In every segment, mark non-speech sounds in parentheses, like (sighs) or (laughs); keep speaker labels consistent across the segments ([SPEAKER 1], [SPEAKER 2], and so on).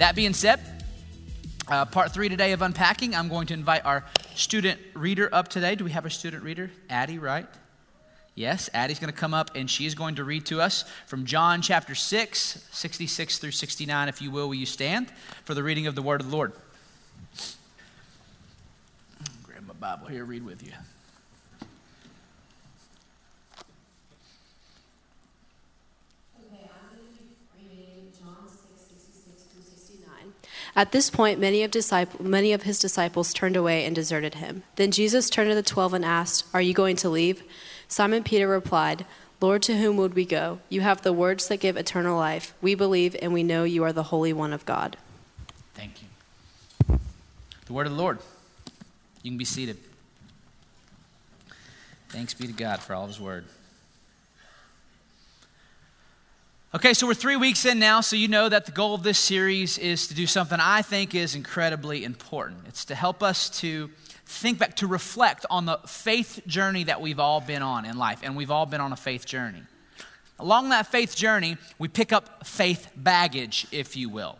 [SPEAKER 1] That being said, uh, part three today of unpacking, I'm going to invite our student reader up today. Do we have a student reader? Addie, right? Yes, Addie's going to come up and she's going to read to us from John chapter 6, 66 through 69. If you will, will you stand for the reading of the word of the Lord? Grab my Bible here, read with you.
[SPEAKER 2] At this point, many of, disciple, many of his disciples turned away and deserted him. Then Jesus turned to the twelve and asked, Are you going to leave? Simon Peter replied, Lord, to whom would we go? You have the words that give eternal life. We believe and we know you are the Holy One of God.
[SPEAKER 1] Thank you. The word of the Lord. You can be seated. Thanks be to God for all of his word. Okay, so we're three weeks in now, so you know that the goal of this series is to do something I think is incredibly important. It's to help us to think back, to reflect on the faith journey that we've all been on in life, and we've all been on a faith journey. Along that faith journey, we pick up faith baggage, if you will.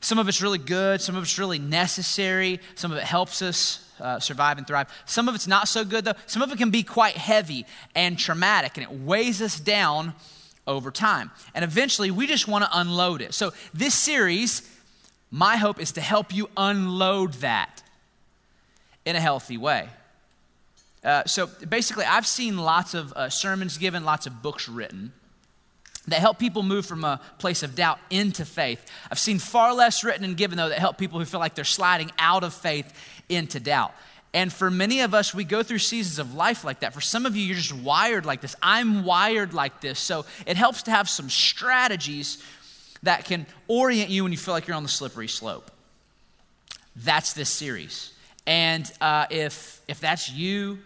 [SPEAKER 1] Some of it's really good, some of it's really necessary, some of it helps us uh, survive and thrive. Some of it's not so good, though. Some of it can be quite heavy and traumatic, and it weighs us down over time. And eventually, we just want to unload it. So, this series, my hope is to help you unload that in a healthy way. Uh, so, basically, I've seen lots of uh, sermons given, lots of books written that help people move from a place of doubt into faith. I've seen far less written and given, though, that help people who feel like they're sliding out of faith into doubt. And for many of us, we go through seasons of life like that. For some of you, you're just wired like this. I'm wired like this. So it helps to have some strategies that can orient you when you feel like you're on the slippery slope. That's this series. And uh, if, if that's you,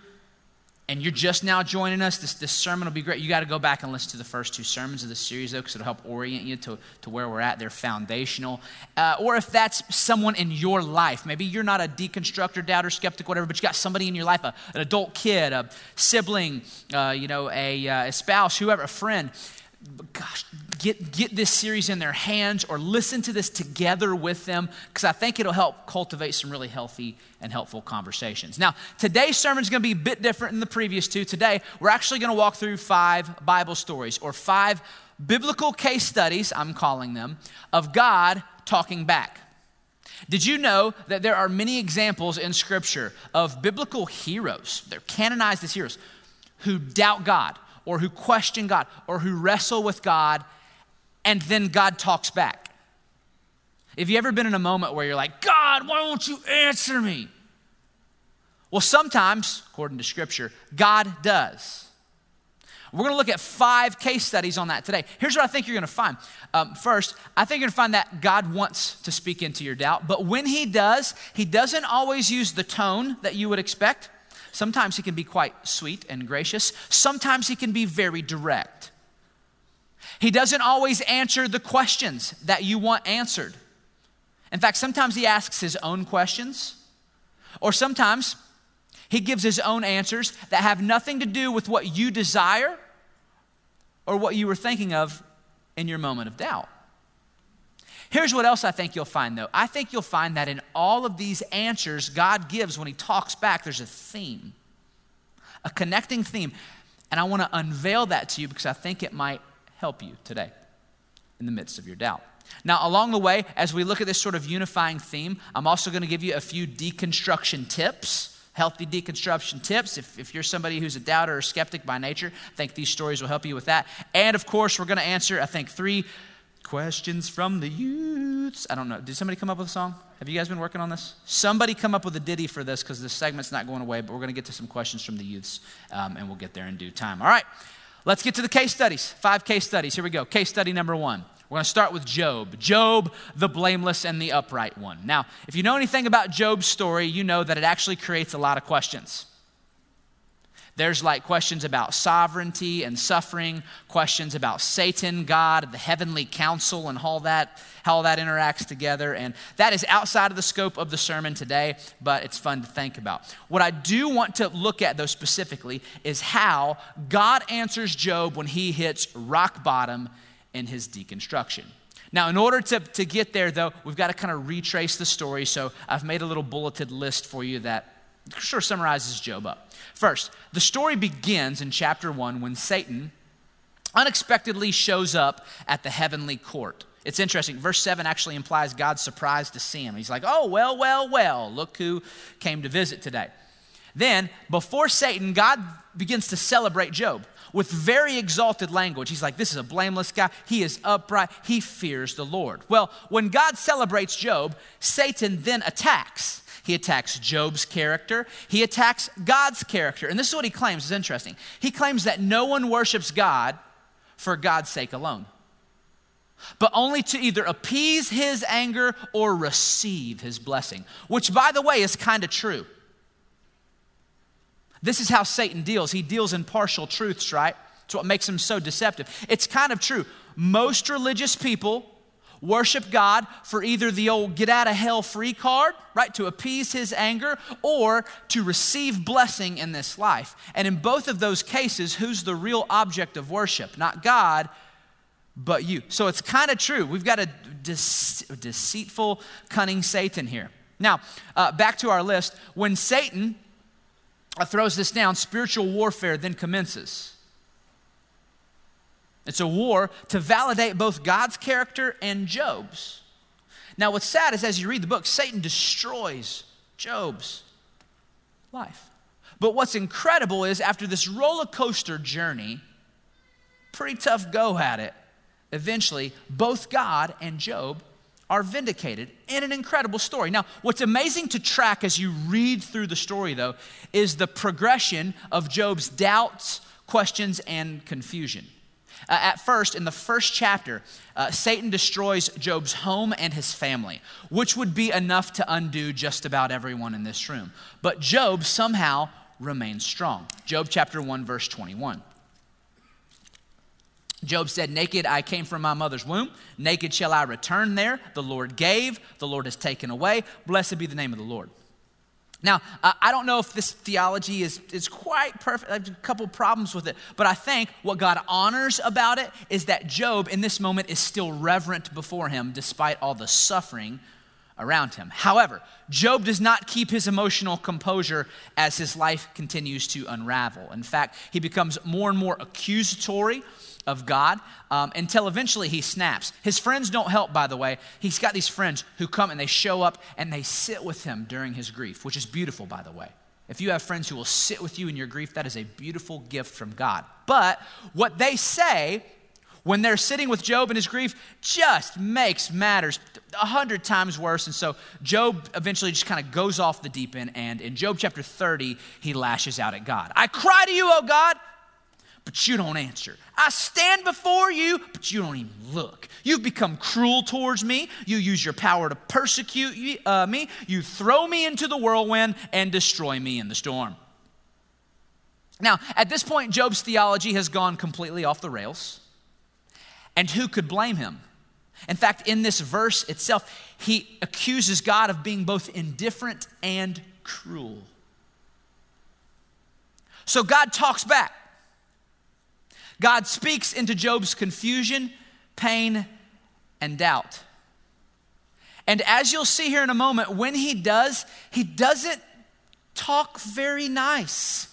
[SPEAKER 1] and you're just now joining us, this, this sermon will be great. You got to go back and listen to the first two sermons of the series, though, because it'll help orient you to, to where we're at. They're foundational. Uh, or if that's someone in your life, maybe you're not a deconstructor, doubter, skeptic, whatever, but you got somebody in your life, a, an adult kid, a sibling, uh, you know, a, uh, a spouse, whoever, a friend gosh, get, get this series in their hands or listen to this together with them because I think it'll help cultivate some really healthy and helpful conversations. Now, today's sermon is going to be a bit different than the previous two. Today, we're actually going to walk through five Bible stories or five biblical case studies, I'm calling them, of God talking back. Did you know that there are many examples in Scripture of biblical heroes? They're canonized as heroes who doubt God or who question God or who wrestle with God, and then God talks back. Have you ever been in a moment where you're like, God, why won't you answer me? Well, sometimes, according to Scripture, God does. We're going to look at five case studies on that today. Here's what I think you're going to find. Um, first, I think you're going to find that God wants to speak into your doubt, but when He does, He doesn't always use the tone that you would expect. Sometimes he can be quite sweet and gracious, sometimes he can be very direct. He doesn't always answer the questions that you want answered. In fact, sometimes he asks his own questions, or sometimes he gives his own answers that have nothing to do with what you desire or what you were thinking of in your moment of doubt. Here's what else I think you'll find, though. I think you'll find that in all of these answers God gives when He talks back, there's a theme, a connecting theme. And I want to unveil that to you because I think it might help you today in the midst of your doubt. Now, along the way, as we look at this sort of unifying theme, I'm also going to give you a few deconstruction tips, healthy deconstruction tips. If, if you're somebody who's a doubter or skeptic by nature, I think these stories will help you with that. And of course, we're going to answer, I think, three Questions from the youths. I don't know. Did somebody come up with a song? Have you guys been working on this? Somebody come up with a ditty for this because this segment's not going away, but we're going to get to some questions from the youths um, and we'll get there in due time. All right, let's get to the case studies. Five case studies. Here we go. Case study number one We're going to start with Job. Job, the blameless and the upright one. Now, if you know anything about Job's story, you know that it actually creates a lot of questions. There's like questions about sovereignty and suffering, questions about Satan, God, the heavenly council, and all that, how all that interacts together. And that is outside of the scope of the sermon today, but it's fun to think about. What I do want to look at, though, specifically, is how God answers Job when he hits rock bottom in his deconstruction. Now, in order to, to get there, though, we've got to kind of retrace the story. So I've made a little bulleted list for you that sure summarizes Job up. First, the story begins in chapter 1 when Satan unexpectedly shows up at the heavenly court. It's interesting. Verse 7 actually implies God's surprised to see him. He's like, oh, well, well, well, look who came to visit today. Then, before Satan, God begins to celebrate Job with very exalted language. He's like, This is a blameless guy. He is upright. He fears the Lord. Well, when God celebrates Job, Satan then attacks. He attacks Job's character. He attacks God's character. And this is what he claims is interesting. He claims that no one worships God for God's sake alone, but only to either appease his anger or receive his blessing, which, by the way, is kind of true. This is how Satan deals. He deals in partial truths, right? It's what makes him so deceptive. It's kind of true. Most religious people worship God for either the old get out of hell free card, right, to appease his anger, or to receive blessing in this life. And in both of those cases, who's the real object of worship? Not God, but you. So it's kind of true. We've got a dece- deceitful, cunning Satan here. Now, uh, back to our list. When Satan uh, throws this down, spiritual warfare then commences. It's a war to validate both God's character and Job's. Now, what's sad is as you read the book, Satan destroys Job's life. But what's incredible is after this roller coaster journey, pretty tough go at it, eventually both God and Job are vindicated in an incredible story. Now, what's amazing to track as you read through the story, though, is the progression of Job's doubts, questions, and confusion. Uh, at first, in the first chapter, uh, Satan destroys Job's home and his family, which would be enough to undo just about everyone in this room. But Job somehow remains strong. Job chapter 1, verse 21. Job said, Naked I came from my mother's womb, naked shall I return there. The Lord gave, the Lord has taken away. Blessed be the name of the Lord. Now, I don't know if this theology is, is quite perfect. I have a couple problems with it, but I think what God honors about it is that Job in this moment is still reverent before him despite all the suffering around him. However, Job does not keep his emotional composure as his life continues to unravel. In fact, he becomes more and more accusatory of God um, until eventually he snaps. His friends don't help, by the way. He's got these friends who come and they show up and they sit with him during his grief, which is beautiful, by the way. If you have friends who will sit with you in your grief, that is a beautiful gift from God. But what they say when they're sitting with Job in his grief just makes matters a hundred times worse. And so Job eventually just kind of goes off the deep end. And in Job chapter 30, he lashes out at God I cry to you, O God, but you don't answer. I stand before you, but you don't even look. You've become cruel towards me. You use your power to persecute uh, me. You throw me into the whirlwind and destroy me in the storm. Now, at this point, Job's theology has gone completely off the rails. And who could blame him? In fact, in this verse itself, he accuses God of being both indifferent and cruel. So God talks back. God speaks into Job's confusion, pain, and doubt. And as you'll see here in a moment, when he does, he doesn't talk very nice.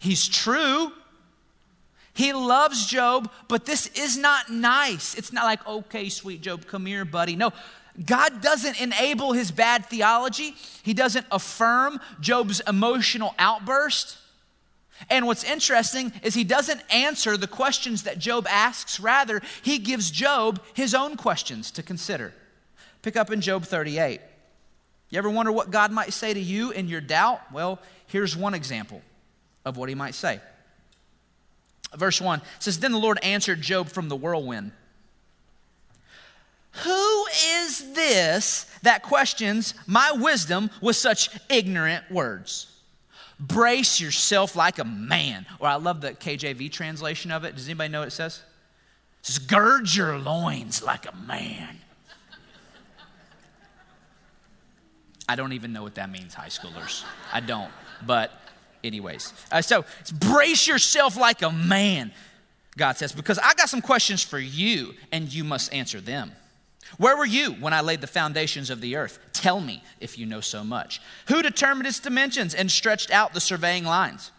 [SPEAKER 1] He's true. He loves Job, but this is not nice. It's not like, okay, sweet Job, come here, buddy. No, God doesn't enable his bad theology, He doesn't affirm Job's emotional outburst. And what's interesting is he doesn't answer the questions that Job asks. Rather, he gives Job his own questions to consider. Pick up in Job 38. You ever wonder what God might say to you in your doubt? Well, here's one example of what he might say. Verse 1 says Then the Lord answered Job from the whirlwind Who is this that questions my wisdom with such ignorant words? Brace yourself like a man. Or I love the KJV translation of it. Does anybody know what it says? It says, Gird your loins like a man. I don't even know what that means, high schoolers. I don't. But, anyways. Uh, so, brace yourself like a man, God says, because I got some questions for you, and you must answer them. Where were you when I laid the foundations of the earth? Tell me if you know so much. Who determined its dimensions and stretched out the surveying lines?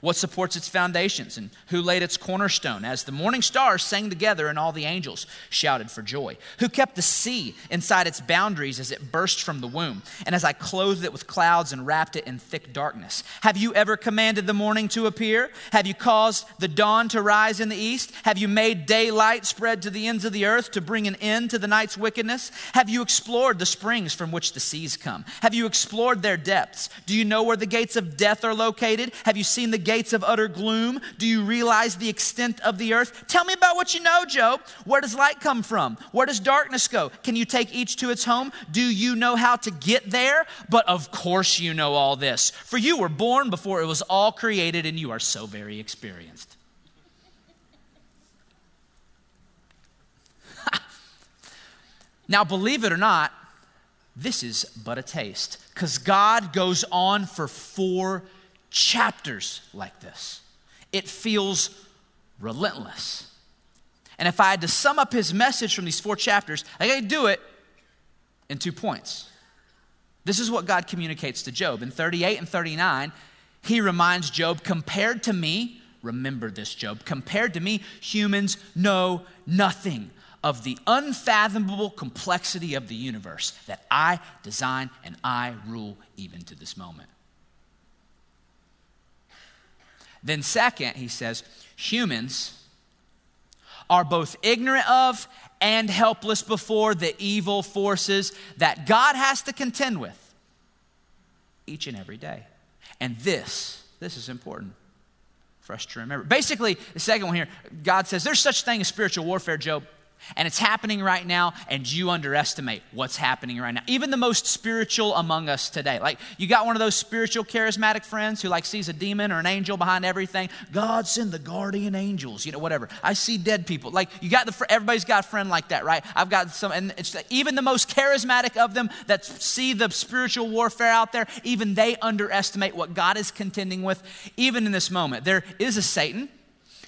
[SPEAKER 1] What supports its foundations and who laid its cornerstone as the morning stars sang together and all the angels shouted for joy? Who kept the sea inside its boundaries as it burst from the womb and as I clothed it with clouds and wrapped it in thick darkness? Have you ever commanded the morning to appear? Have you caused the dawn to rise in the east? Have you made daylight spread to the ends of the earth to bring an end to the night's wickedness? Have you explored the springs from which the seas come? Have you explored their depths? Do you know where the gates of death are located? Have you seen the gates of utter gloom? Do you realize the extent of the earth? Tell me about what you know, Job. Where does light come from? Where does darkness go? Can you take each to its home? Do you know how to get there? But of course you know all this, for you were born before it was all created, and you are so very experienced. (laughs) now, believe it or not, this is but a taste, because God goes on for four chapters like this. It feels relentless. And if I had to sum up his message from these four chapters, I gotta do it in two points. This is what God communicates to Job. In 38 and 39, he reminds Job, compared to me, remember this, Job, compared to me, humans know nothing of the unfathomable complexity of the universe that I design and I rule even to this moment. Then, second, he says, humans are both ignorant of and helpless before the evil forces that God has to contend with each and every day. And this, this is important for us to remember. Basically, the second one here, God says there's such thing as spiritual warfare, Job. And it's happening right now, and you underestimate what's happening right now. Even the most spiritual among us today. Like, you got one of those spiritual, charismatic friends who, like, sees a demon or an angel behind everything. God send the guardian angels, you know, whatever. I see dead people. Like, you got the, everybody's got a friend like that, right? I've got some, and it's even the most charismatic of them that see the spiritual warfare out there, even they underestimate what God is contending with, even in this moment. There is a Satan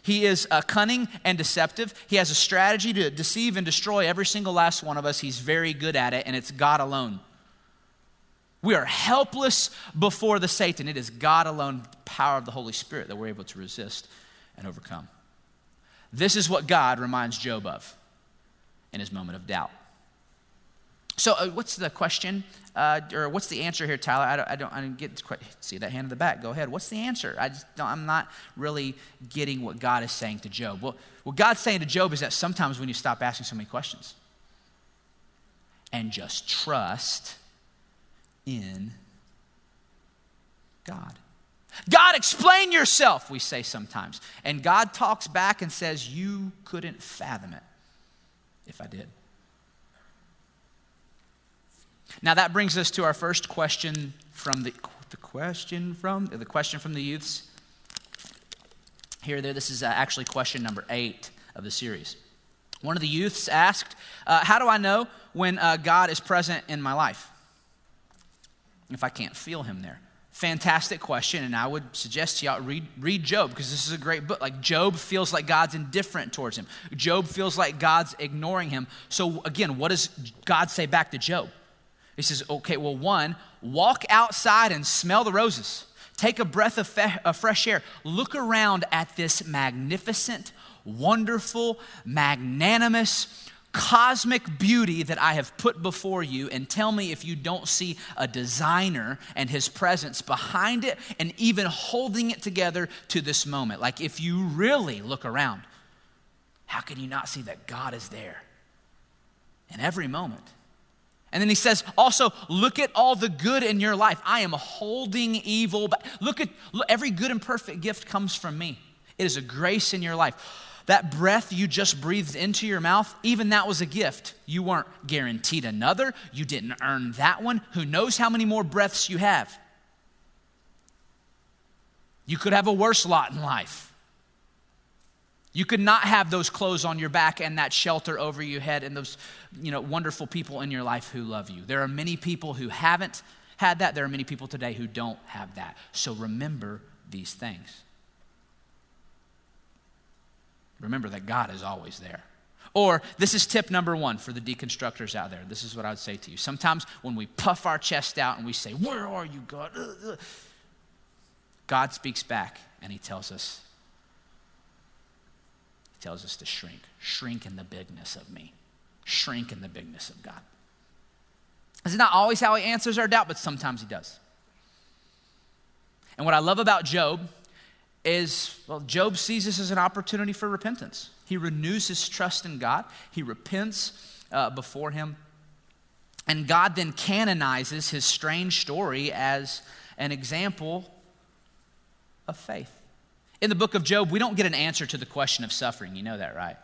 [SPEAKER 1] he is uh, cunning and deceptive. He has a strategy to deceive and destroy every single last one of us. He's very good at it, and it's God alone. We are helpless before the Satan. It is God alone, the power of the Holy Spirit, that we're able to resist and overcome. This is what God reminds Job of in his moment of doubt. So, uh, what's the question, uh, or what's the answer here, Tyler? I don't, I don't, I don't get quite, see that hand in the back. Go ahead. What's the answer? I just don't, I'm not really getting what God is saying to Job. Well, what God's saying to Job is that sometimes when you stop asking so many questions and just trust in God. God, explain yourself, we say sometimes. And God talks back and says, You couldn't fathom it if I did. Now that brings us to our first question from the, the question from the question from the youths. Here, there. This is uh, actually question number eight of the series. One of the youths asked, uh, "How do I know when uh, God is present in my life? If I can't feel Him there?" Fantastic question, and I would suggest to y'all read, read Job because this is a great book. Like Job feels like God's indifferent towards him. Job feels like God's ignoring him. So again, what does God say back to Job? He says, okay, well, one, walk outside and smell the roses. Take a breath of, fe- of fresh air. Look around at this magnificent, wonderful, magnanimous, cosmic beauty that I have put before you and tell me if you don't see a designer and his presence behind it and even holding it together to this moment. Like if you really look around, how can you not see that God is there in every moment? And then he says, also, look at all the good in your life. I am holding evil, but look at look, every good and perfect gift comes from me. It is a grace in your life that breath you just breathed into your mouth, even that was a gift. You weren't guaranteed another, you didn't earn that one. Who knows how many more breaths you have? You could have a worse lot in life. You could not have those clothes on your back and that shelter over your head and those you know, wonderful people in your life who love you. There are many people who haven't had that. There are many people today who don't have that. So remember these things. Remember that God is always there. Or this is tip number one for the deconstructors out there. This is what I would say to you. Sometimes when we puff our chest out and we say, Where are you, God? God speaks back and he tells us, tells us to shrink. Shrink in the bigness of me. Shrink in the bigness of God. This is not always how he answers our doubt, but sometimes he does. And what I love about Job is, well, Job sees this as an opportunity for repentance. He renews his trust in God, he repents uh, before him. And God then canonizes his strange story as an example of faith. In the book of Job, we don't get an answer to the question of suffering. You know that, right?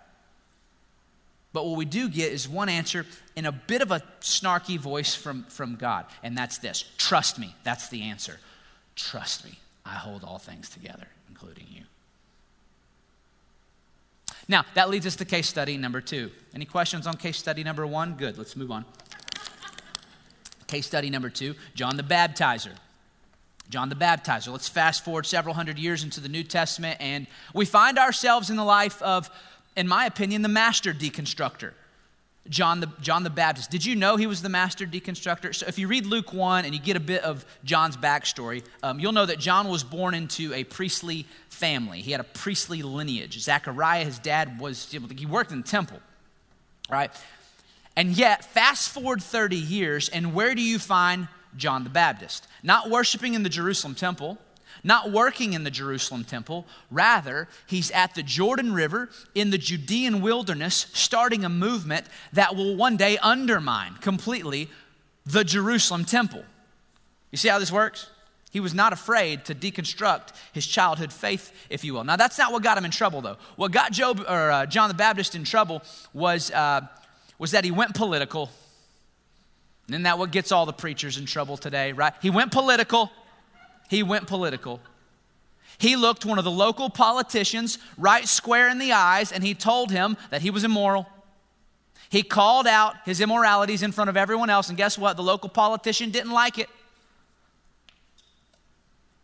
[SPEAKER 1] But what we do get is one answer in a bit of a snarky voice from, from God, and that's this Trust me. That's the answer. Trust me. I hold all things together including you. Now, that leads us to case study number two. Any questions on case study number one? Good, let's move on. Case study number two John the Baptizer. John the Baptizer. Let's fast forward several hundred years into the New Testament, and we find ourselves in the life of, in my opinion, the master deconstructor. John the, John the Baptist. Did you know he was the master deconstructor? So if you read Luke 1 and you get a bit of John's backstory, um, you'll know that John was born into a priestly family. He had a priestly lineage. Zechariah, his dad, was, he worked in the temple, right? And yet, fast forward 30 years, and where do you find John the Baptist? Not worshiping in the Jerusalem temple, not working in the Jerusalem temple. Rather, he's at the Jordan River in the Judean wilderness, starting a movement that will one day undermine completely the Jerusalem temple. You see how this works? He was not afraid to deconstruct his childhood faith, if you will. Now, that's not what got him in trouble, though. What got Job or uh, John the Baptist in trouble was, uh, was that he went political. Isn't that what gets all the preachers in trouble today, right? He went political he went political. He looked one of the local politicians right square in the eyes and he told him that he was immoral. He called out his immoralities in front of everyone else, and guess what? The local politician didn't like it.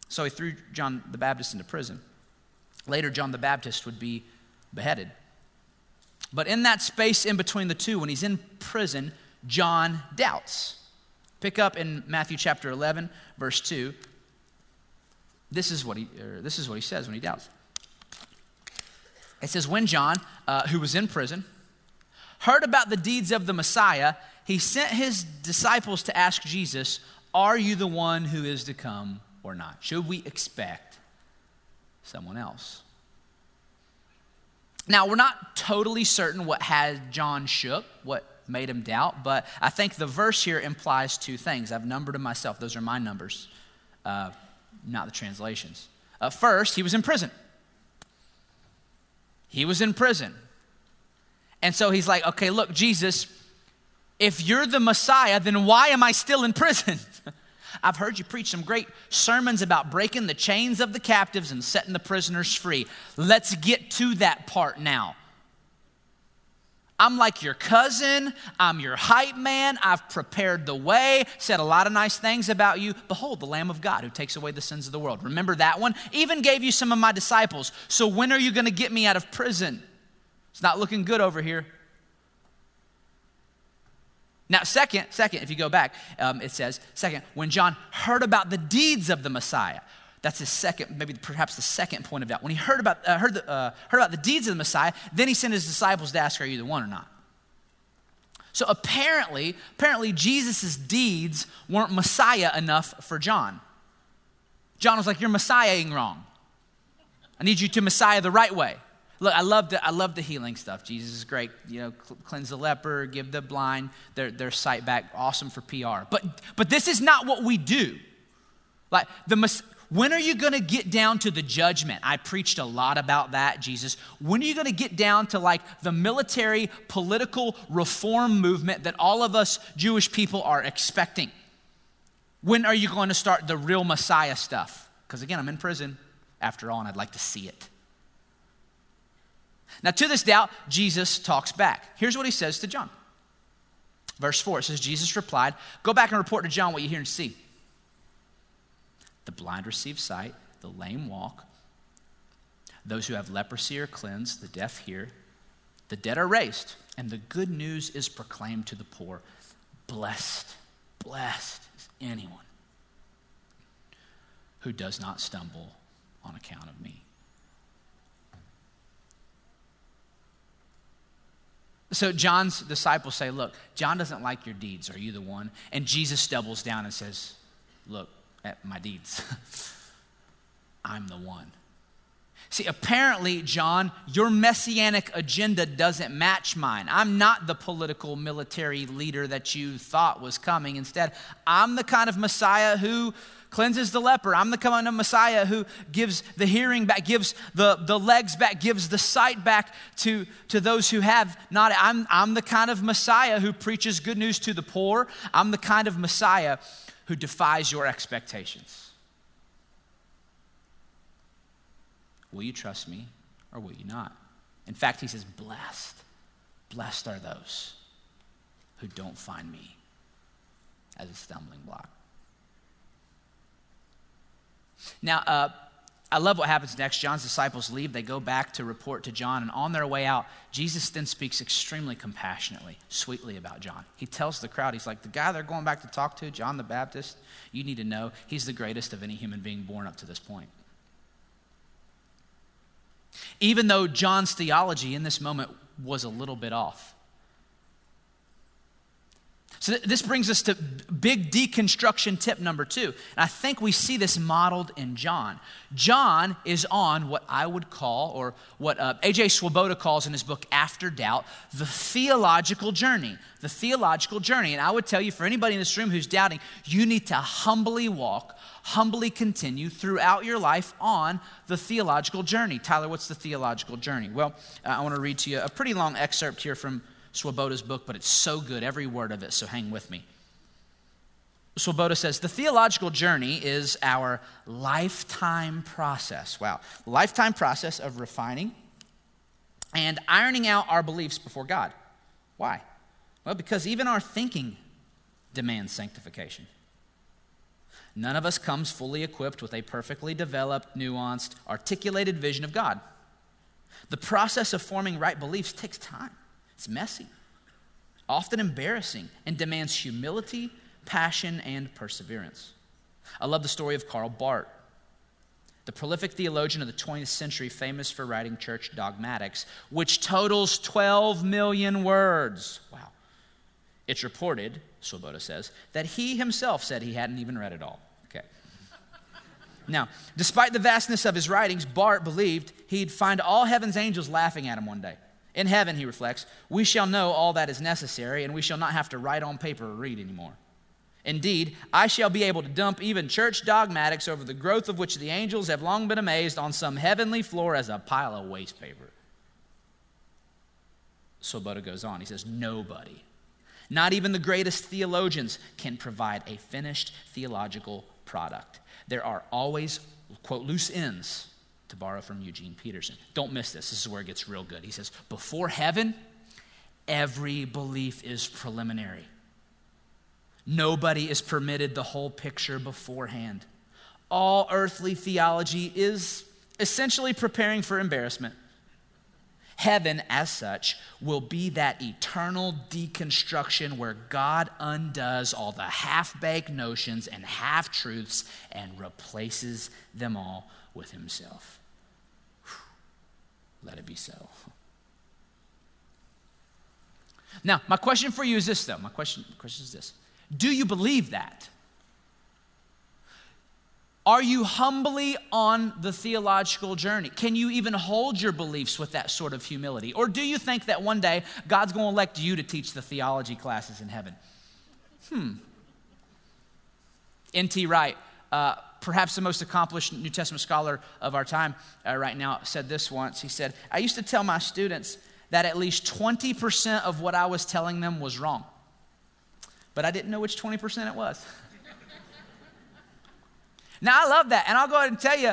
[SPEAKER 1] So he threw John the Baptist into prison. Later, John the Baptist would be beheaded. But in that space in between the two, when he's in prison, John doubts. Pick up in Matthew chapter 11, verse 2. This is what he, this is what he says when he doubts. It says, When John, uh, who was in prison, heard about the deeds of the Messiah, he sent his disciples to ask Jesus, Are you the one who is to come or not? Should we expect someone else? Now, we're not totally certain what had John shook, what made him doubt, but I think the verse here implies two things. I've numbered them myself, those are my numbers. Uh, not the translations. Uh, first, he was in prison. He was in prison. And so he's like, okay, look, Jesus, if you're the Messiah, then why am I still in prison? (laughs) I've heard you preach some great sermons about breaking the chains of the captives and setting the prisoners free. Let's get to that part now. I'm like your cousin. I'm your hype man. I've prepared the way, said a lot of nice things about you. Behold, the Lamb of God who takes away the sins of the world. Remember that one? Even gave you some of my disciples. So when are you going to get me out of prison? It's not looking good over here. Now, second, second, if you go back, um, it says, second, when John heard about the deeds of the Messiah, that's his second, maybe perhaps the second point of doubt. When he heard about, uh, heard, the, uh, heard about the deeds of the Messiah, then he sent his disciples to ask, Are you the one or not? So apparently, apparently Jesus' deeds weren't Messiah enough for John. John was like, You're Messiahing wrong. I need you to Messiah the right way. Look, I love the, I love the healing stuff. Jesus is great. You know, cleanse the leper, give the blind their, their sight back. Awesome for PR. But, but this is not what we do. Like the When are you going to get down to the judgment? I preached a lot about that, Jesus. When are you going to get down to like the military political reform movement that all of us Jewish people are expecting? When are you going to start the real Messiah stuff? Because again, I'm in prison after all, and I'd like to see it. Now, to this doubt, Jesus talks back. Here's what he says to John. Verse 4 it says, Jesus replied, Go back and report to John what you hear and see. The blind receive sight, the lame walk, those who have leprosy are cleansed, the deaf hear, the dead are raised, and the good news is proclaimed to the poor. Blessed, blessed is anyone who does not stumble on account of me. So John's disciples say, Look, John doesn't like your deeds. Are you the one? And Jesus doubles down and says, Look at my deeds. (laughs) I'm the one. See, apparently, John, your messianic agenda doesn't match mine. I'm not the political military leader that you thought was coming. Instead, I'm the kind of Messiah who cleanses the leper. I'm the kind of Messiah who gives the hearing back, gives the, the legs back, gives the sight back to, to those who have not. I'm, I'm the kind of Messiah who preaches good news to the poor. I'm the kind of Messiah who defies your expectations. Will you trust me or will you not? In fact, he says, Blessed, blessed are those who don't find me as a stumbling block. Now, uh, I love what happens next. John's disciples leave. They go back to report to John, and on their way out, Jesus then speaks extremely compassionately, sweetly about John. He tells the crowd, He's like, The guy they're going back to talk to, John the Baptist, you need to know he's the greatest of any human being born up to this point. Even though John's theology in this moment was a little bit off. So, th- this brings us to big deconstruction tip number two. And I think we see this modeled in John. John is on what I would call, or what uh, A.J. Swoboda calls in his book After Doubt, the theological journey. The theological journey. And I would tell you, for anybody in this room who's doubting, you need to humbly walk, humbly continue throughout your life on the theological journey. Tyler, what's the theological journey? Well, I want to read to you a pretty long excerpt here from Swoboda's book, but it's so good, every word of it, so hang with me. Swoboda says the theological journey is our lifetime process. Wow. Lifetime process of refining and ironing out our beliefs before God. Why? Well, because even our thinking demands sanctification. None of us comes fully equipped with a perfectly developed, nuanced, articulated vision of God. The process of forming right beliefs takes time. It's messy, often embarrassing, and demands humility, passion, and perseverance. I love the story of Karl Barth, the prolific theologian of the 20th century, famous for writing church dogmatics, which totals 12 million words. Wow. It's reported, Swoboda says, that he himself said he hadn't even read it all. Okay. Now, despite the vastness of his writings, Barth believed he'd find all heaven's angels laughing at him one day. In heaven, he reflects, we shall know all that is necessary, and we shall not have to write on paper or read anymore. Indeed, I shall be able to dump even church dogmatics over the growth of which the angels have long been amazed on some heavenly floor as a pile of waste paper. Swoboda goes on. He says, Nobody, not even the greatest theologians, can provide a finished theological product. There are always, quote, loose ends to borrow from Eugene Peterson. Don't miss this. This is where it gets real good. He says, Before heaven, every belief is preliminary. Nobody is permitted the whole picture beforehand. All earthly theology is essentially preparing for embarrassment. Heaven, as such, will be that eternal deconstruction where God undoes all the half baked notions and half truths and replaces them all with Himself. Let it be so. Now, my question for you is this, though. My question, my question is this Do you believe that? Are you humbly on the theological journey? Can you even hold your beliefs with that sort of humility? Or do you think that one day God's going to elect you to teach the theology classes in heaven? Hmm. N.T. Wright, uh, perhaps the most accomplished New Testament scholar of our time uh, right now, said this once. He said, I used to tell my students that at least 20% of what I was telling them was wrong, but I didn't know which 20% it was. (laughs) now, I love that. And I'll go ahead and tell you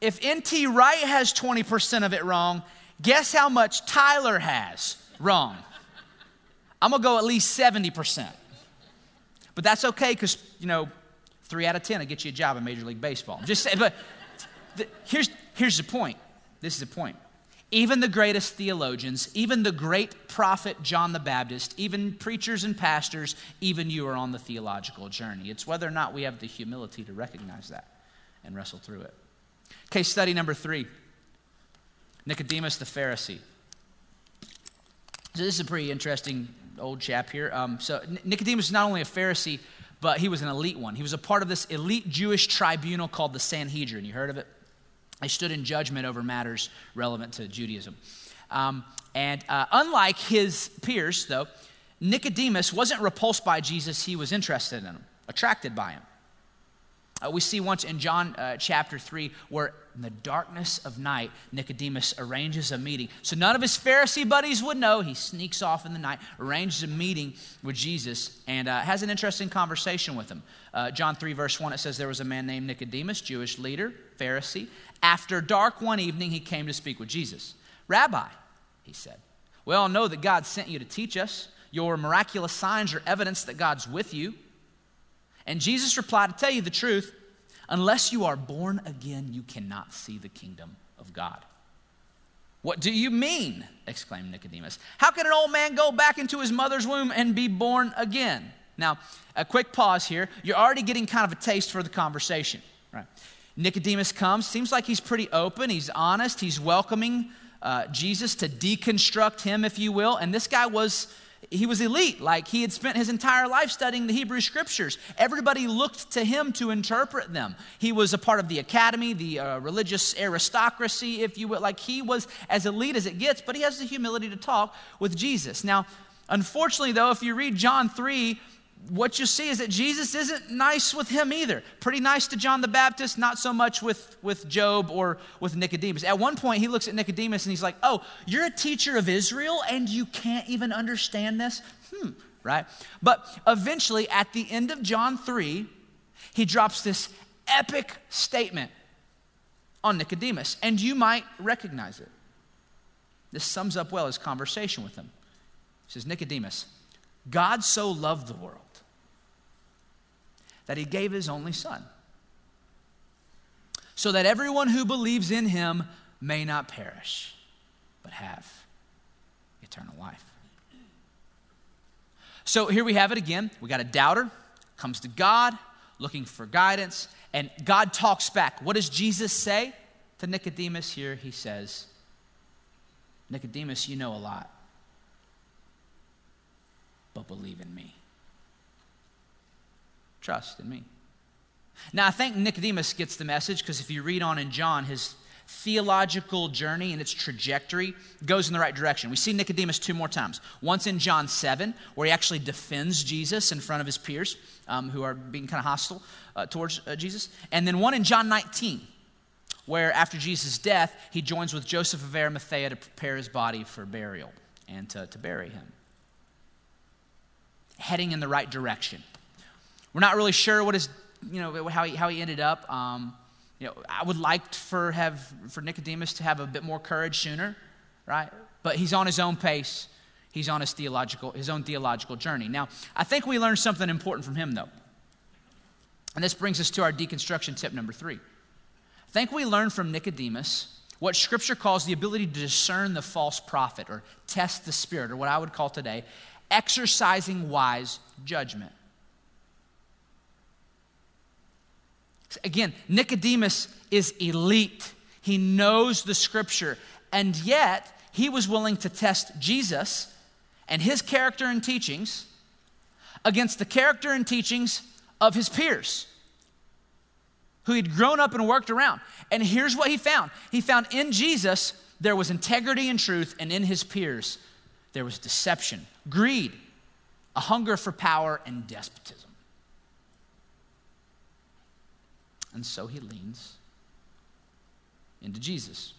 [SPEAKER 1] if N.T. Wright has 20% of it wrong, guess how much Tyler has wrong? I'm gonna go at least 70%. But that's okay because, you know, three out of 10 will get you a job in Major League Baseball. Just say, but the, here's, here's the point. This is the point. Even the greatest theologians, even the great prophet John the Baptist, even preachers and pastors, even you are on the theological journey. It's whether or not we have the humility to recognize that and wrestle through it. Case study number three Nicodemus the Pharisee. So this is a pretty interesting old chap here. Um, so Nicodemus is not only a Pharisee, but he was an elite one. He was a part of this elite Jewish tribunal called the Sanhedrin. You heard of it? They stood in judgment over matters relevant to Judaism. Um, and uh, unlike his peers, though, Nicodemus wasn't repulsed by Jesus, he was interested in him, attracted by him. Uh, we see once in John uh, chapter 3 where in the darkness of night, Nicodemus arranges a meeting. So none of his Pharisee buddies would know. He sneaks off in the night, arranges a meeting with Jesus, and uh, has an interesting conversation with him. Uh, John 3, verse 1, it says, There was a man named Nicodemus, Jewish leader, Pharisee. After dark one evening, he came to speak with Jesus. Rabbi, he said, We all know that God sent you to teach us. Your miraculous signs are evidence that God's with you. And Jesus replied, To tell you the truth, unless you are born again, you cannot see the kingdom of God. What do you mean? exclaimed Nicodemus. How can an old man go back into his mother's womb and be born again? Now, a quick pause here. You're already getting kind of a taste for the conversation. Right? Nicodemus comes, seems like he's pretty open, he's honest, he's welcoming uh, Jesus to deconstruct him, if you will. And this guy was he was elite. Like he had spent his entire life studying the Hebrew scriptures. Everybody looked to him to interpret them. He was a part of the academy, the uh, religious aristocracy, if you will. Like he was as elite as it gets, but he has the humility to talk with Jesus. Now, unfortunately, though, if you read John 3, what you see is that Jesus isn't nice with him either. Pretty nice to John the Baptist, not so much with, with Job or with Nicodemus. At one point, he looks at Nicodemus and he's like, Oh, you're a teacher of Israel and you can't even understand this? Hmm, right? But eventually, at the end of John 3, he drops this epic statement on Nicodemus, and you might recognize it. This sums up well his conversation with him. He says, Nicodemus, God so loved the world that he gave his only son, so that everyone who believes in him may not perish, but have eternal life. So here we have it again. We got a doubter, comes to God looking for guidance, and God talks back. What does Jesus say to Nicodemus here? He says, Nicodemus, you know a lot, but believe in me. Trust in me. Now, I think Nicodemus gets the message because if you read on in John, his theological journey and its trajectory goes in the right direction. We see Nicodemus two more times. Once in John 7, where he actually defends Jesus in front of his peers um, who are being kind of hostile uh, towards uh, Jesus. And then one in John 19, where after Jesus' death, he joins with Joseph of Arimathea to prepare his body for burial and to, to bury him. Heading in the right direction. We're not really sure what his, you know, how he, how he ended up. Um, you know, I would like for have for Nicodemus to have a bit more courage sooner, right? But he's on his own pace. He's on his theological his own theological journey. Now, I think we learned something important from him though. And this brings us to our deconstruction tip number 3. I think we learned from Nicodemus what scripture calls the ability to discern the false prophet or test the spirit or what I would call today exercising wise judgment. Again, Nicodemus is elite. He knows the scripture, and yet he was willing to test Jesus and his character and teachings against the character and teachings of his peers who he'd grown up and worked around. And here's what he found he found in Jesus there was integrity and truth, and in his peers there was deception, greed, a hunger for power, and despotism. And so he leans into Jesus.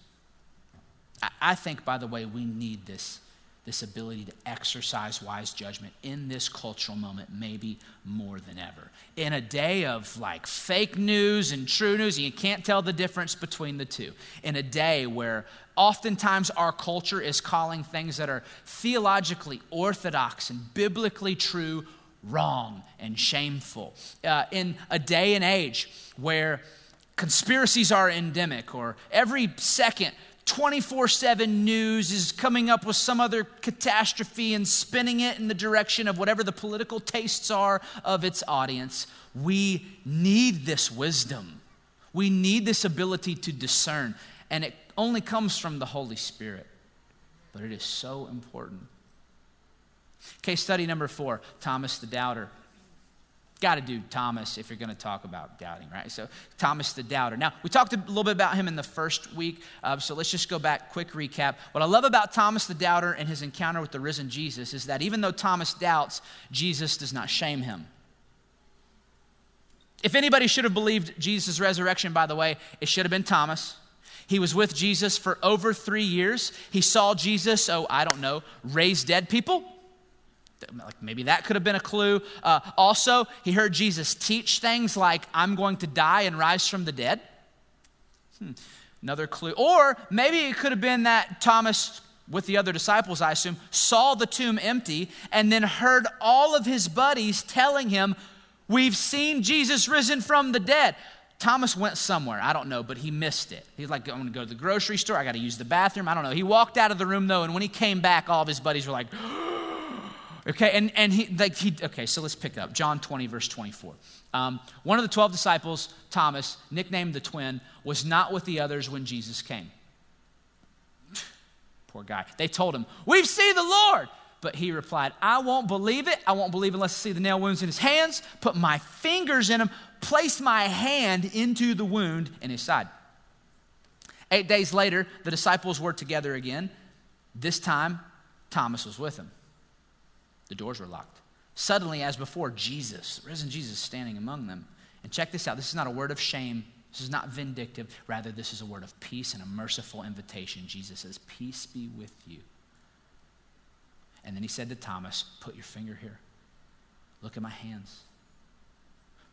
[SPEAKER 1] I, I think, by the way, we need this this ability to exercise wise judgment in this cultural moment, maybe more than ever. In a day of like fake news and true news, and you can't tell the difference between the two. In a day where oftentimes our culture is calling things that are theologically orthodox and biblically true wrong and shameful. Uh, in a day and age where conspiracies are endemic, or every second 24 7 news is coming up with some other catastrophe and spinning it in the direction of whatever the political tastes are of its audience. We need this wisdom. We need this ability to discern. And it only comes from the Holy Spirit. But it is so important. Case study number four Thomas the Doubter. Got to do Thomas if you're going to talk about doubting, right? So, Thomas the doubter. Now, we talked a little bit about him in the first week, uh, so let's just go back, quick recap. What I love about Thomas the doubter and his encounter with the risen Jesus is that even though Thomas doubts, Jesus does not shame him. If anybody should have believed Jesus' resurrection, by the way, it should have been Thomas. He was with Jesus for over three years. He saw Jesus, oh, I don't know, raise dead people like maybe that could have been a clue. Uh, also, he heard Jesus teach things like, I'm going to die and rise from the dead. Hmm. Another clue. Or maybe it could have been that Thomas, with the other disciples, I assume, saw the tomb empty and then heard all of his buddies telling him, We've seen Jesus risen from the dead. Thomas went somewhere, I don't know, but he missed it. He's like, I'm gonna go to the grocery store, I gotta use the bathroom, I don't know. He walked out of the room though, and when he came back, all of his buddies were like, (gasps) Okay, and, and he, like he, okay, so let's pick up John 20, verse 24. Um, one of the 12 disciples, Thomas, nicknamed the twin, was not with the others when Jesus came. (sighs) Poor guy. They told him, We've seen the Lord. But he replied, I won't believe it. I won't believe unless I see the nail wounds in his hands, put my fingers in them, place my hand into the wound in his side. Eight days later, the disciples were together again. This time, Thomas was with them. The doors were locked. Suddenly, as before, Jesus, risen Jesus, standing among them. And check this out this is not a word of shame. This is not vindictive. Rather, this is a word of peace and a merciful invitation. Jesus says, Peace be with you. And then he said to Thomas, Put your finger here. Look at my hands.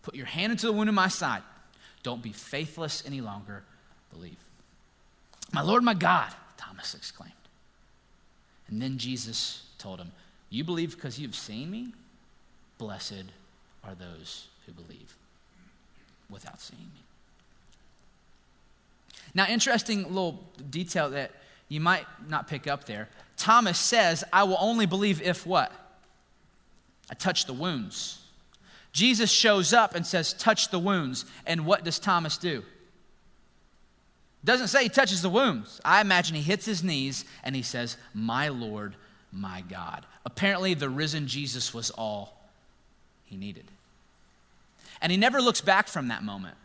[SPEAKER 1] Put your hand into the wound in my side. Don't be faithless any longer. Believe. My Lord, my God, Thomas exclaimed. And then Jesus told him, you believe because you've seen me? Blessed are those who believe without seeing me. Now, interesting little detail that you might not pick up there. Thomas says, I will only believe if what? I touch the wounds. Jesus shows up and says, Touch the wounds. And what does Thomas do? Doesn't say he touches the wounds. I imagine he hits his knees and he says, My Lord my God. Apparently, the risen Jesus was all he needed. And he never looks back from that moment.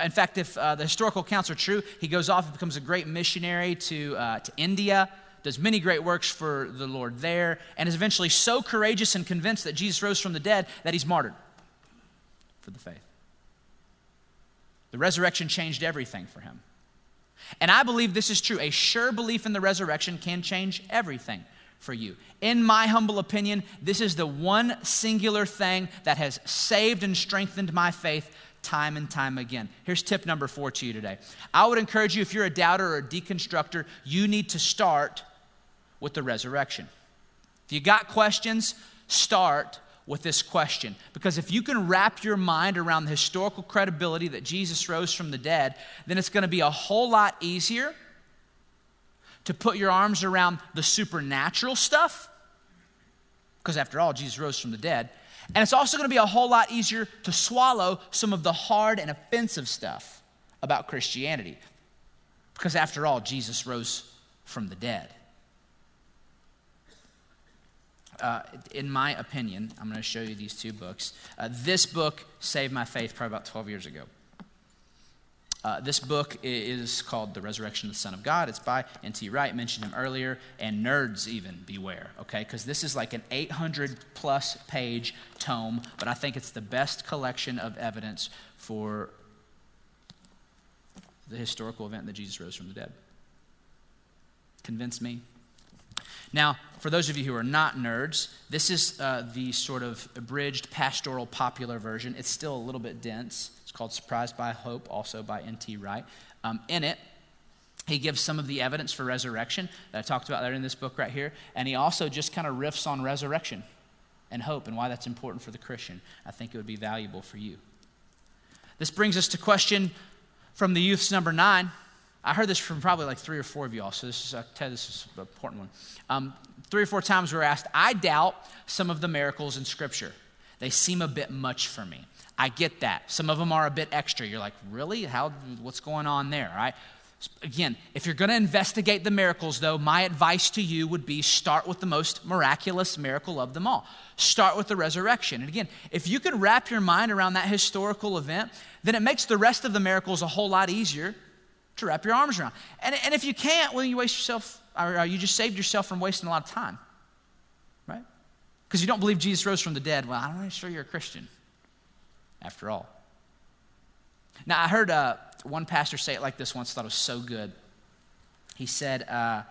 [SPEAKER 1] In fact, if uh, the historical accounts are true, he goes off and becomes a great missionary to, uh, to India, does many great works for the Lord there, and is eventually so courageous and convinced that Jesus rose from the dead that he's martyred for the faith. The resurrection changed everything for him. And I believe this is true. A sure belief in the resurrection can change everything for you. In my humble opinion, this is the one singular thing that has saved and strengthened my faith time and time again. Here's tip number four to you today. I would encourage you, if you're a doubter or a deconstructor, you need to start with the resurrection. If you got questions, start with this question. Because if you can wrap your mind around the historical credibility that Jesus rose from the dead, then it's going to be a whole lot easier to put your arms around the supernatural stuff. Because after all, Jesus rose from the dead. And it's also going to be a whole lot easier to swallow some of the hard and offensive stuff about Christianity. Because after all, Jesus rose from the dead uh, in my opinion, I'm going to show you these two books. Uh, this book saved my faith probably about 12 years ago. Uh, this book is called The Resurrection of the Son of God. It's by N.T. Wright, mentioned him earlier, and nerds even beware, okay? Because this is like an 800 plus page tome, but I think it's the best collection of evidence for the historical event that Jesus rose from the dead. Convince me. Now, for those of you who are not nerds, this is uh, the sort of abridged pastoral popular version. It's still a little bit dense. It's called Surprised by Hope, also by N.T. Wright. Um, in it, he gives some of the evidence for resurrection that I talked about there in this book right here. And he also just kind of riffs on resurrection and hope and why that's important for the Christian. I think it would be valuable for you. This brings us to question from the youth's number nine. I heard this from probably like three or four of y'all, so this is, Ted, this is an important one. Um, three or four times we were asked, I doubt some of the miracles in Scripture. They seem a bit much for me. I get that. Some of them are a bit extra. You're like, really? How, what's going on there, right? Again, if you're going to investigate the miracles, though, my advice to you would be start with the most miraculous miracle of them all. Start with the resurrection. And again, if you can wrap your mind around that historical event, then it makes the rest of the miracles a whole lot easier to wrap your arms around. And, and if you can't, well, you waste yourself, or you just saved yourself from wasting a lot of time, right? Because you don't believe Jesus rose from the dead. Well, I'm not sure you're a Christian, after all. Now, I heard uh, one pastor say it like this once, thought it was so good. He said, uh,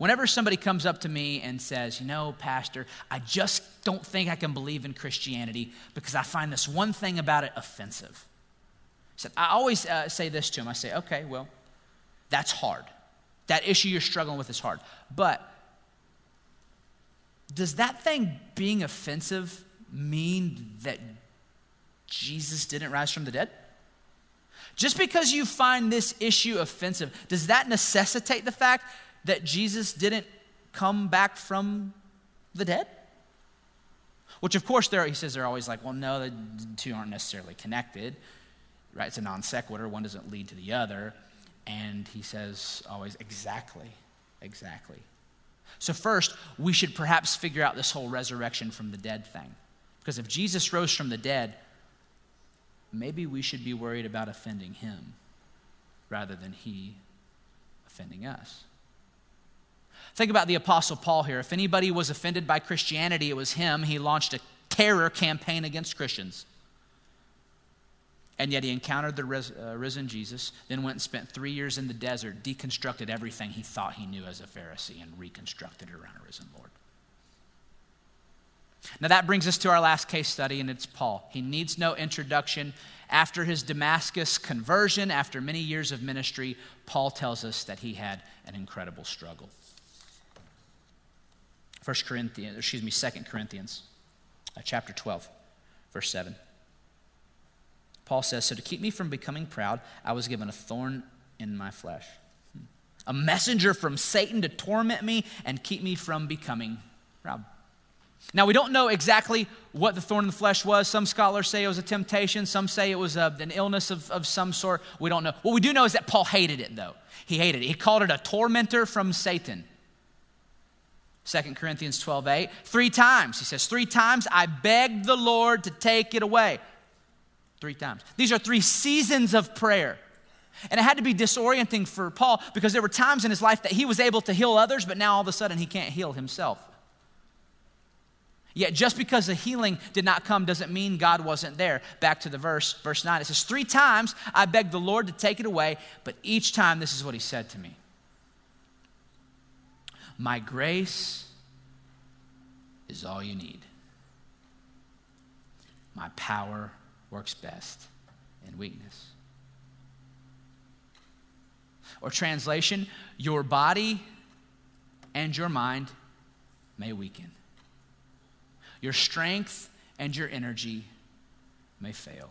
[SPEAKER 1] Whenever somebody comes up to me and says, You know, Pastor, I just don't think I can believe in Christianity because I find this one thing about it offensive. He said, I always uh, say this to him I say, Okay, well, that's hard. That issue you're struggling with is hard. But does that thing being offensive mean that Jesus didn't rise from the dead? Just because you find this issue offensive, does that necessitate the fact that Jesus didn't come back from the dead? Which, of course, there he says they're always like, well, no, the two aren't necessarily connected, right? It's a non sequitur. One doesn't lead to the other. And he says always, exactly, exactly. So, first, we should perhaps figure out this whole resurrection from the dead thing. Because if Jesus rose from the dead, maybe we should be worried about offending him rather than he offending us. Think about the Apostle Paul here. If anybody was offended by Christianity, it was him. He launched a terror campaign against Christians. And yet he encountered the uh, risen Jesus, then went and spent three years in the desert, deconstructed everything he thought he knew as a Pharisee, and reconstructed it around a risen Lord. Now that brings us to our last case study, and it's Paul. He needs no introduction. After his Damascus conversion, after many years of ministry, Paul tells us that he had an incredible struggle. 1 Corinthians, excuse me, 2 Corinthians, uh, chapter 12, verse 7. Paul says, So to keep me from becoming proud, I was given a thorn in my flesh, a messenger from Satan to torment me and keep me from becoming proud. Now, we don't know exactly what the thorn in the flesh was. Some scholars say it was a temptation, some say it was a, an illness of, of some sort. We don't know. What we do know is that Paul hated it, though. He hated it. He called it a tormentor from Satan. 2 Corinthians 12, 8. Three times, he says, three times I begged the Lord to take it away. Three times. These are three seasons of prayer. And it had to be disorienting for Paul because there were times in his life that he was able to heal others, but now all of a sudden he can't heal himself. Yet just because the healing did not come doesn't mean God wasn't there. Back to the verse, verse 9. It says, Three times I begged the Lord to take it away, but each time this is what he said to me my grace is all you need. My power works best in weakness. Or, translation, your body and your mind may weaken. Your strength and your energy may fail.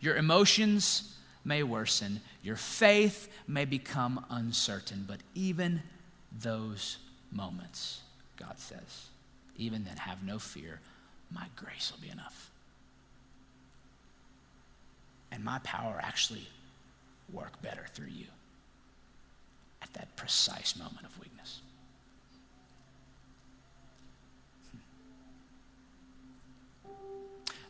[SPEAKER 1] Your emotions may worsen. Your faith may become uncertain. But even those moments, God says. Even then, have no fear. My grace will be enough. And my power actually work better through you at that precise moment of weakness. Hmm.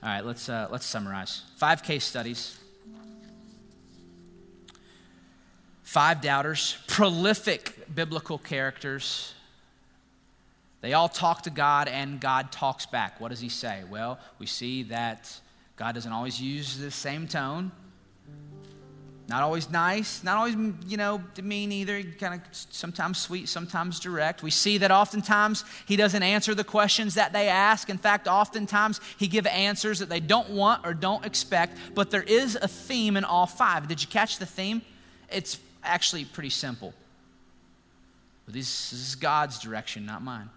[SPEAKER 1] All right, let's, uh, let's summarize. Five case studies Five doubters, prolific biblical characters. They all talk to God and God talks back. What does he say? Well, we see that God doesn't always use the same tone. Not always nice, not always, you know, mean either. Kind of sometimes sweet, sometimes direct. We see that oftentimes he doesn't answer the questions that they ask. In fact, oftentimes he gives answers that they don't want or don't expect. But there is a theme in all five. Did you catch the theme? It's actually pretty simple. But this is God's direction, not mine.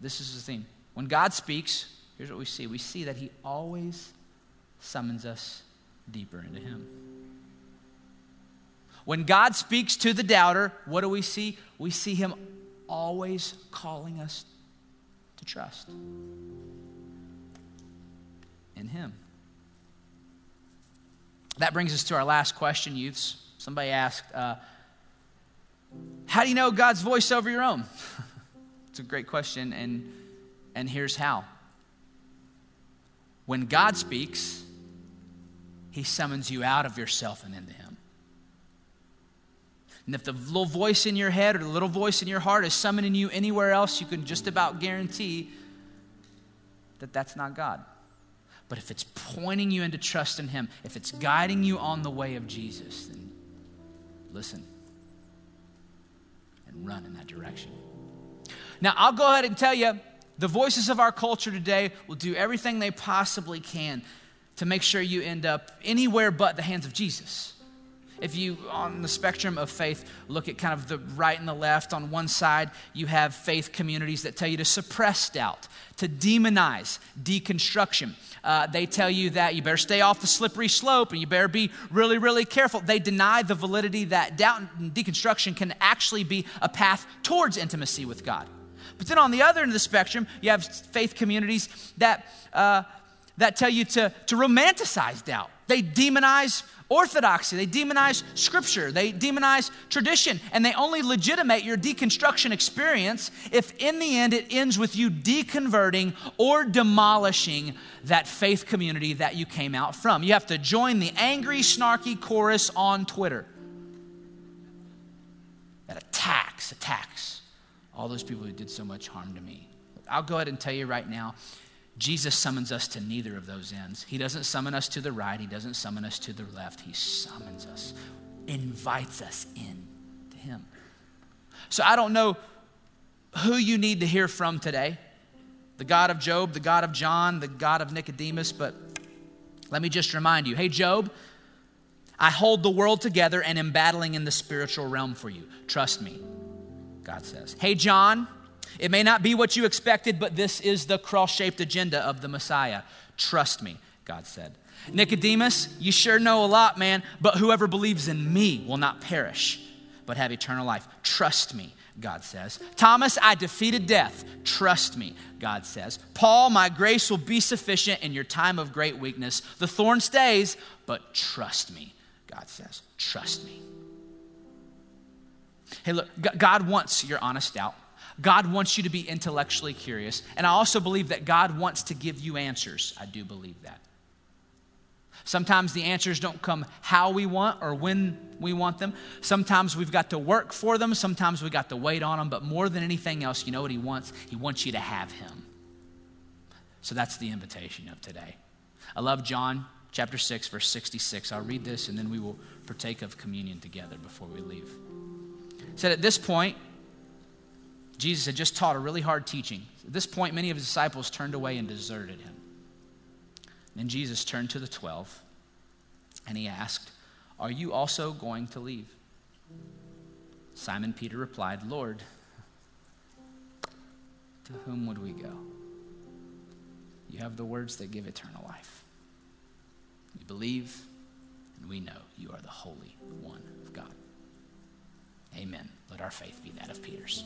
[SPEAKER 1] This is the theme. When God speaks, here's what we see we see that he always summons us deeper into Him. When God speaks to the doubter, what do we see? We see Him always calling us to trust in Him. That brings us to our last question, youths. Somebody asked, uh, How do you know God's voice over your own? (laughs) it's a great question, and, and here's how. When God speaks, he summons you out of yourself and into Him. And if the little voice in your head or the little voice in your heart is summoning you anywhere else, you can just about guarantee that that's not God. But if it's pointing you into trust in Him, if it's guiding you on the way of Jesus, then listen and run in that direction. Now, I'll go ahead and tell you the voices of our culture today will do everything they possibly can to make sure you end up anywhere but the hands of Jesus. If you, on the spectrum of faith, look at kind of the right and the left, on one side, you have faith communities that tell you to suppress doubt, to demonize deconstruction. Uh, they tell you that you better stay off the slippery slope and you better be really, really careful. They deny the validity that doubt and deconstruction can actually be a path towards intimacy with God. But then on the other end of the spectrum, you have faith communities that. Uh, that tell you to, to romanticize doubt. They demonize orthodoxy, they demonize scripture, they demonize tradition, and they only legitimate your deconstruction experience if in the end it ends with you deconverting or demolishing that faith community that you came out from. You have to join the angry, snarky chorus on Twitter that attacks, attacks all those people who did so much harm to me. I'll go ahead and tell you right now Jesus summons us to neither of those ends. He doesn't summon us to the right, He doesn't summon us to the left. He summons us, invites us in to Him. So I don't know who you need to hear from today the God of Job, the God of John, the God of Nicodemus, but let me just remind you hey, Job, I hold the world together and am battling in the spiritual realm for you. Trust me, God says. Hey, John, it may not be what you expected, but this is the cross shaped agenda of the Messiah. Trust me, God said. Nicodemus, you sure know a lot, man, but whoever believes in me will not perish, but have eternal life. Trust me, God says. Thomas, I defeated death. Trust me, God says. Paul, my grace will be sufficient in your time of great weakness. The thorn stays, but trust me, God says. Trust me. Hey, look, God wants your honest doubt. God wants you to be intellectually curious. And I also believe that God wants to give you answers. I do believe that. Sometimes the answers don't come how we want or when we want them. Sometimes we've got to work for them. Sometimes we got to wait on them. But more than anything else, you know what He wants? He wants you to have Him. So that's the invitation of today. I love John chapter 6, verse 66. I'll read this and then we will partake of communion together before we leave. Said, At this point, Jesus had just taught a really hard teaching. At this point, many of his disciples turned away and deserted him. Then Jesus turned to the twelve and he asked, Are you also going to leave? Simon Peter replied, Lord, to whom would we go? You have the words that give eternal life. We believe and we know you are the Holy One. Amen. Let our faith be that of Peter's.